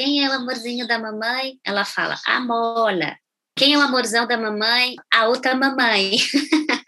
quem é o amorzinho da mamãe? Ela fala, a mola. Quem é o amorzão da mamãe? A outra mamãe.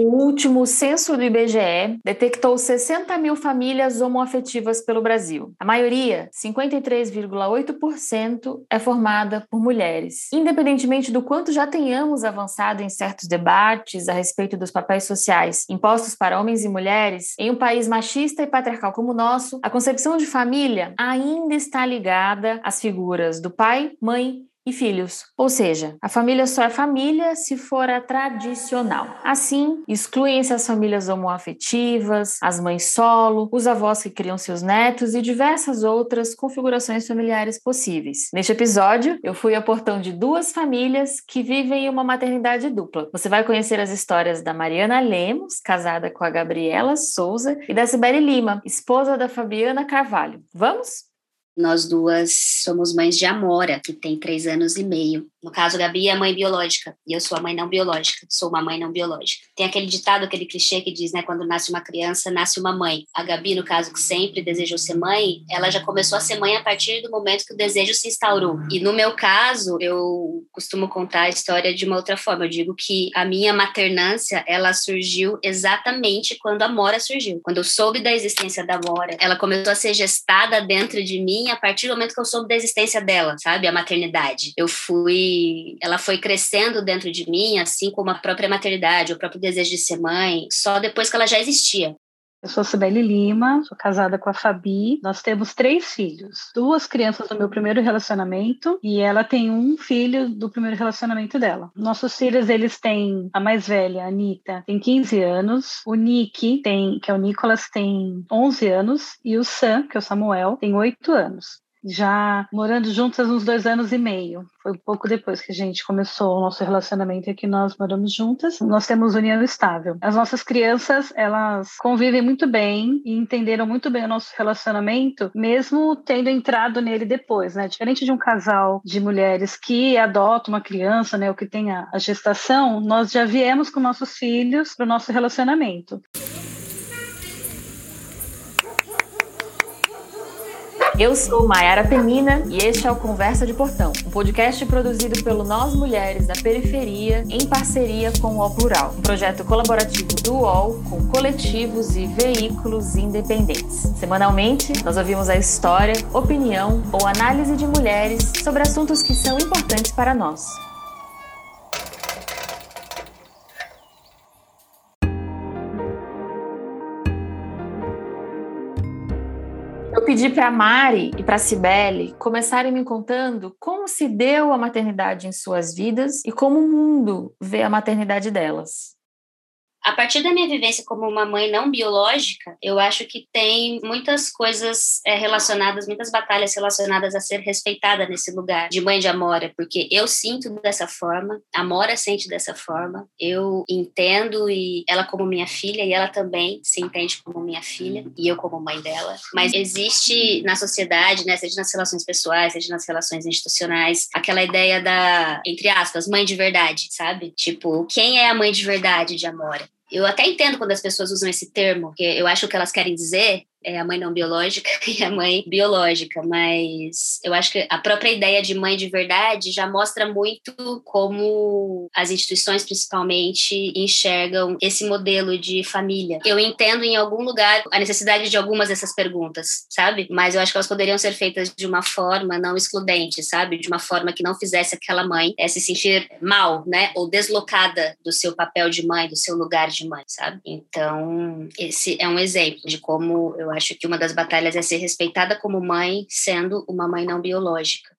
O último censo do IBGE detectou 60 mil famílias homoafetivas pelo Brasil. A maioria, 53,8%, é formada por mulheres. Independentemente do quanto já tenhamos avançado em certos debates a respeito dos papéis sociais impostos para homens e mulheres, em um país machista e patriarcal como o nosso, a concepção de família ainda está ligada às figuras do pai, mãe e filhos. Ou seja, a família só é família se for a tradicional. Assim, excluem-se as famílias homoafetivas, as mães solo, os avós que criam seus netos e diversas outras configurações familiares possíveis. Neste episódio, eu fui a portão de duas famílias que vivem em uma maternidade dupla. Você vai conhecer as histórias da Mariana Lemos, casada com a Gabriela Souza, e da Sibeli Lima, esposa da Fabiana Carvalho. Vamos? Nós duas somos mães de Amora, que tem três anos e meio. No caso, Gabi é mãe biológica e eu sou a mãe não biológica, sou uma mãe não biológica. Tem aquele ditado, aquele clichê que diz, né, quando nasce uma criança, nasce uma mãe. A Gabi, no caso, que sempre desejou ser mãe, ela já começou a ser mãe a partir do momento que o desejo se instaurou. E no meu caso, eu costumo contar a história de uma outra forma. Eu digo que a minha maternância, ela surgiu exatamente quando a Mora surgiu. Quando eu soube da existência da Mora, ela começou a ser gestada dentro de mim a partir do momento que eu soube da existência dela, sabe? A maternidade. Eu fui ela foi crescendo dentro de mim, assim como a própria maternidade, o próprio desejo de ser mãe, só depois que ela já existia. Eu sou Sibeli Lima, sou casada com a Fabi. Nós temos três filhos. Duas crianças do meu primeiro relacionamento e ela tem um filho do primeiro relacionamento dela. Nossos filhos, eles têm a mais velha, a Anitta, tem 15 anos. O Nick, tem, que é o Nicolas, tem 11 anos. E o Sam, que é o Samuel, tem 8 anos já morando juntas uns dois anos e meio. Foi um pouco depois que a gente começou o nosso relacionamento e que nós moramos juntas. Nós temos união estável. As nossas crianças, elas convivem muito bem e entenderam muito bem o nosso relacionamento, mesmo tendo entrado nele depois, né? Diferente de um casal de mulheres que adota uma criança, né, ou que tem a, a gestação, nós já viemos com nossos filhos para o nosso relacionamento. Eu sou Mayara Penina e este é o Conversa de Portão, um podcast produzido pelo Nós Mulheres da Periferia em parceria com o Plural, um projeto colaborativo do UOL com coletivos e veículos independentes. Semanalmente, nós ouvimos a história, opinião ou análise de mulheres sobre assuntos que são importantes para nós. Pedi para Mari e para Cibele começarem me contando como se deu a maternidade em suas vidas e como o mundo vê a maternidade delas. A partir da minha vivência como uma mãe não biológica, eu acho que tem muitas coisas é, relacionadas, muitas batalhas relacionadas a ser respeitada nesse lugar de mãe de Amora, porque eu sinto dessa forma, a Amora sente dessa forma, eu entendo e ela como minha filha e ela também se entende como minha filha e eu como mãe dela. Mas existe na sociedade, né, seja nas relações pessoais, seja nas relações institucionais, aquela ideia da, entre aspas, mãe de verdade, sabe? Tipo, quem é a mãe de verdade de Amora? Eu até entendo quando as pessoas usam esse termo, porque eu acho que elas querem dizer é a mãe não biológica e a mãe biológica, mas eu acho que a própria ideia de mãe de verdade já mostra muito como as instituições, principalmente, enxergam esse modelo de família. Eu entendo em algum lugar a necessidade de algumas dessas perguntas, sabe? Mas eu acho que elas poderiam ser feitas de uma forma não excludente, sabe? De uma forma que não fizesse aquela mãe é, se sentir mal, né? Ou deslocada do seu papel de mãe, do seu lugar de mãe, sabe? Então, esse é um exemplo de como eu eu acho que uma das batalhas é ser respeitada como mãe, sendo uma mãe não biológica.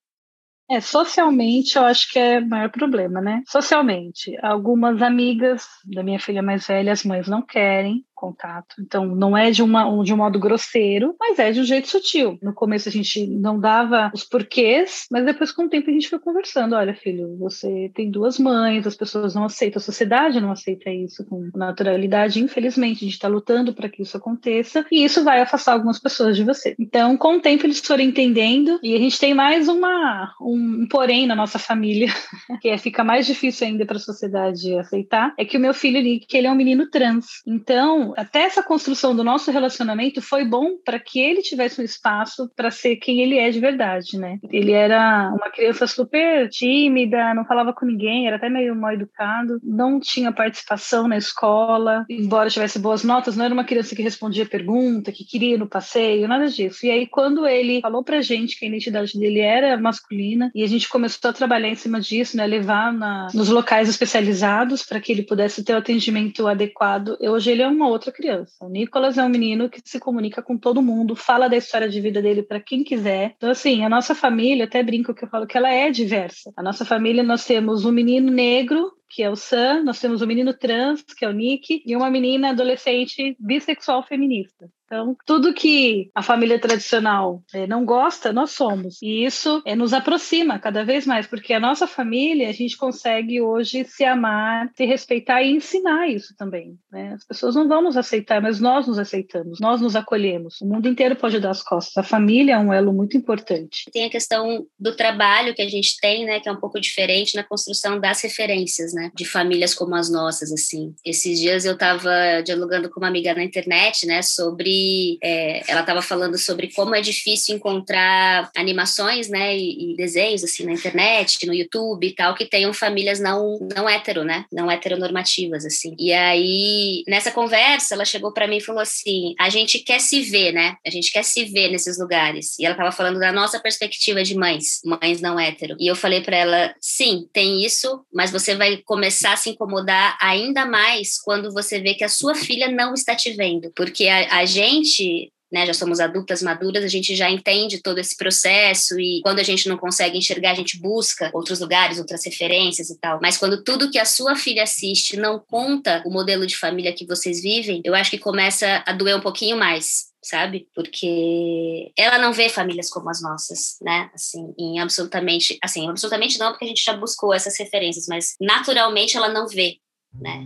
É, socialmente eu acho que é o maior problema, né? Socialmente, algumas amigas da minha filha mais velha, as mães não querem, contato. Então, não é de, uma, de um modo grosseiro, mas é de um jeito sutil. No começo a gente não dava os porquês, mas depois, com o tempo, a gente foi conversando. Olha, filho, você tem duas mães, as pessoas não aceitam, a sociedade não aceita isso com naturalidade. Infelizmente, a gente está lutando para que isso aconteça e isso vai afastar algumas pessoas de você. Então, com o tempo, eles foram entendendo e a gente tem mais uma, um, porém na nossa família, que é, fica mais difícil ainda para a sociedade aceitar, é que o meu filho, que ele é um menino trans. Então, Até essa construção do nosso relacionamento foi bom para que ele tivesse um espaço para ser quem ele é de verdade, né? Ele era uma criança super tímida, não falava com ninguém, era até meio mal educado, não tinha participação na escola, embora tivesse boas notas, não era uma criança que respondia pergunta, que queria ir no passeio, nada disso. E aí, quando ele falou pra gente que a identidade dele era masculina, e a gente começou a trabalhar em cima disso, né? Levar na, nos locais especializados para que ele pudesse ter o atendimento adequado. Hoje ele é uma outra criança. O Nicolas é um menino que se comunica com todo mundo, fala da história de vida dele para quem quiser. Então, assim, a nossa família, até brinco que eu falo que ela é diversa. A nossa família, nós temos um menino negro que é o Sam, nós temos um menino trans, que é o Nick, e uma menina adolescente bissexual feminista. Então, tudo que a família tradicional é, não gosta, nós somos. E isso é, nos aproxima cada vez mais, porque a nossa família, a gente consegue hoje se amar, se respeitar e ensinar isso também. Né? As pessoas não vão nos aceitar, mas nós nos aceitamos, nós nos acolhemos. O mundo inteiro pode dar as costas. A família é um elo muito importante. Tem a questão do trabalho que a gente tem, né, que é um pouco diferente na construção das referências, né, de famílias como as nossas, assim. Esses dias eu estava dialogando com uma amiga na internet, né, sobre é, ela estava falando sobre como é difícil encontrar animações, né, e, e, desenhos assim na internet, no YouTube e tal, que tenham famílias não não hétero, né, não heteronormativas assim. E aí nessa conversa ela chegou para mim e falou assim: a gente quer se ver, né? A gente quer se ver nesses lugares. E ela estava falando da nossa perspectiva de mães, mães não hétero. E eu falei para ela: sim, tem isso, mas você vai começar a se incomodar ainda mais quando você vê que a sua filha não está te vendo, porque a, a gente gente né, já somos adultas maduras, a gente já entende todo esse processo e quando a gente não consegue enxergar, a gente busca outros lugares, outras referências e tal. Mas quando tudo que a sua filha assiste não conta o modelo de família que vocês vivem, eu acho que começa a doer um pouquinho mais. Sabe? Porque ela não vê famílias como as nossas, né? Assim, em absolutamente, assim, absolutamente não, porque a gente já buscou essas referências, mas naturalmente ela não vê, né?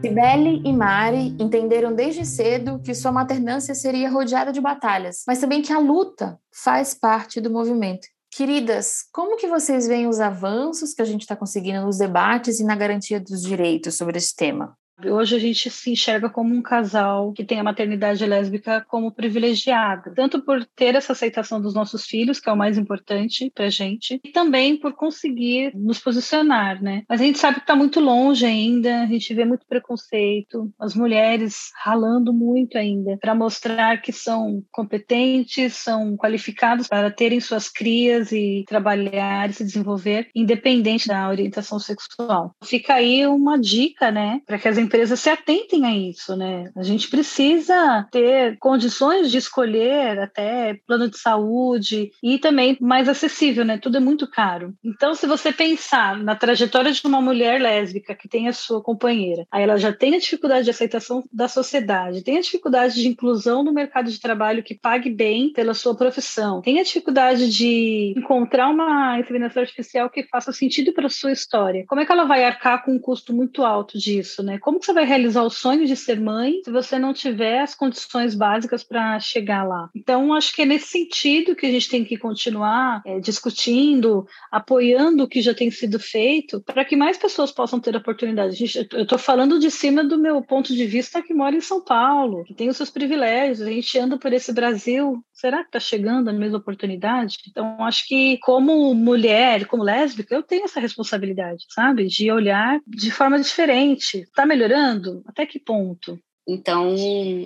Cibele e Mari entenderam desde cedo que sua maternância seria rodeada de batalhas, mas também que a luta faz parte do movimento. Queridas, como que vocês veem os avanços que a gente está conseguindo nos debates e na garantia dos direitos sobre esse tema? Hoje a gente se enxerga como um casal que tem a maternidade lésbica como privilegiada, tanto por ter essa aceitação dos nossos filhos, que é o mais importante para gente, e também por conseguir nos posicionar, né? Mas a gente sabe que está muito longe ainda, a gente vê muito preconceito, as mulheres ralando muito ainda para mostrar que são competentes, são qualificados para terem suas crias e trabalhar e se desenvolver, independente da orientação sexual. Fica aí uma dica, né, para que as empresas se atentem a isso, né? A gente precisa ter condições de escolher até plano de saúde e também mais acessível, né? Tudo é muito caro. Então, se você pensar na trajetória de uma mulher lésbica que tem a sua companheira, aí ela já tem a dificuldade de aceitação da sociedade, tem a dificuldade de inclusão no mercado de trabalho que pague bem pela sua profissão, tem a dificuldade de encontrar uma inseminação artificial que faça sentido para a sua história. Como é que ela vai arcar com um custo muito alto disso, né? Como como você vai realizar o sonho de ser mãe se você não tiver as condições básicas para chegar lá? Então, acho que é nesse sentido que a gente tem que continuar é, discutindo, apoiando o que já tem sido feito, para que mais pessoas possam ter oportunidade. Gente, eu estou falando de cima do meu ponto de vista que mora em São Paulo, que tem os seus privilégios, a gente anda por esse Brasil. Será que está chegando a mesma oportunidade? Então, acho que como mulher, como lésbica, eu tenho essa responsabilidade, sabe? De olhar de forma diferente. Está melhorando melhorando? Até que ponto? Então,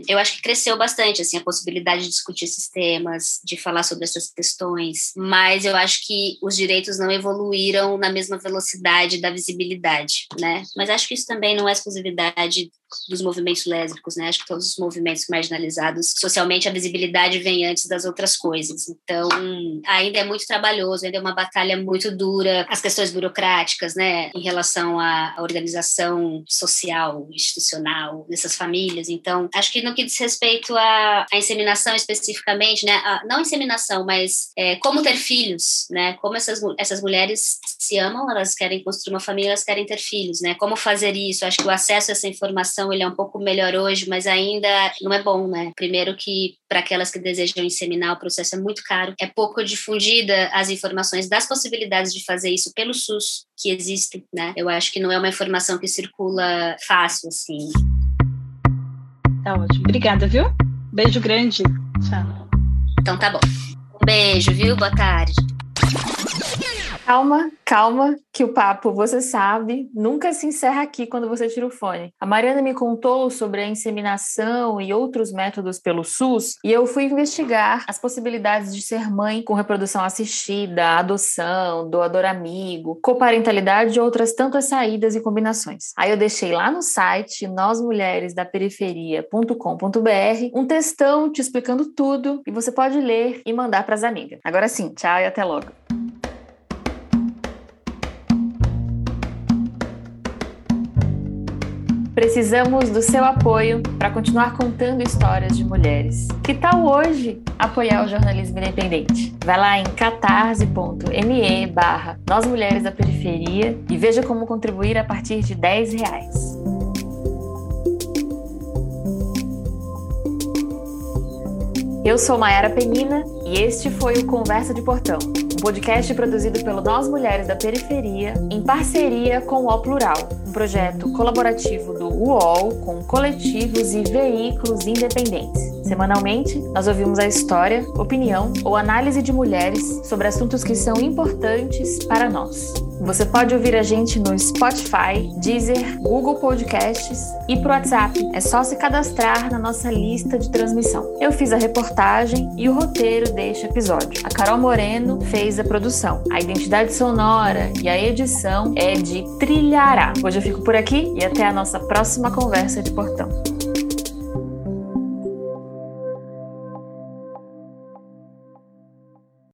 eu acho que cresceu bastante assim a possibilidade de discutir esses temas, de falar sobre essas questões, mas eu acho que os direitos não evoluíram na mesma velocidade da visibilidade, né? Mas acho que isso também não é exclusividade dos movimentos lésbicos, né? Acho que todos os movimentos marginalizados, socialmente, a visibilidade vem antes das outras coisas. Então, ainda é muito trabalhoso, ainda é uma batalha muito dura. As questões burocráticas, né, em relação à organização social, institucional dessas famílias. Então, acho que no que diz respeito à, à inseminação especificamente, né, a, não inseminação, mas é, como ter filhos, né? Como essas, essas mulheres se amam, elas querem construir uma família, elas querem ter filhos, né? Como fazer isso? Acho que o acesso a essa informação ele é um pouco melhor hoje, mas ainda não é bom, né? Primeiro que para aquelas que desejam inseminar, o processo é muito caro. É pouco difundida as informações das possibilidades de fazer isso pelo SUS que existem, né? Eu acho que não é uma informação que circula fácil, assim. Tá ótimo. Obrigada, viu? Beijo grande. Tchau. Então tá bom. Um beijo, viu? Boa tarde. Calma, calma, que o papo, você sabe, nunca se encerra aqui quando você tira o fone. A Mariana me contou sobre a inseminação e outros métodos pelo SUS e eu fui investigar as possibilidades de ser mãe com reprodução assistida, adoção, doador amigo, coparentalidade e outras tantas saídas e combinações. Aí eu deixei lá no site nósmulheresdaperiferia.com.br um textão te explicando tudo e você pode ler e mandar para as amigas. Agora sim, tchau e até logo. Precisamos do seu apoio para continuar contando histórias de mulheres. Que tal hoje apoiar o jornalismo independente? Vai lá em catarse.me barra Nós Mulheres da Periferia e veja como contribuir a partir de 10 reais. Eu sou Mayara Penina e este foi o Conversa de Portão, podcast produzido pelo Nós Mulheres da Periferia em parceria com o O Plural, um projeto colaborativo do UOL com coletivos e veículos independentes. Semanalmente, nós ouvimos a história, opinião ou análise de mulheres sobre assuntos que são importantes para nós. Você pode ouvir a gente no Spotify, Deezer, Google Podcasts e pro WhatsApp. É só se cadastrar na nossa lista de transmissão. Eu fiz a reportagem e o roteiro deste episódio. A Carol Moreno fez a produção. A identidade sonora e a edição é de Trilhará. Hoje eu fico por aqui e até a nossa próxima conversa de portão.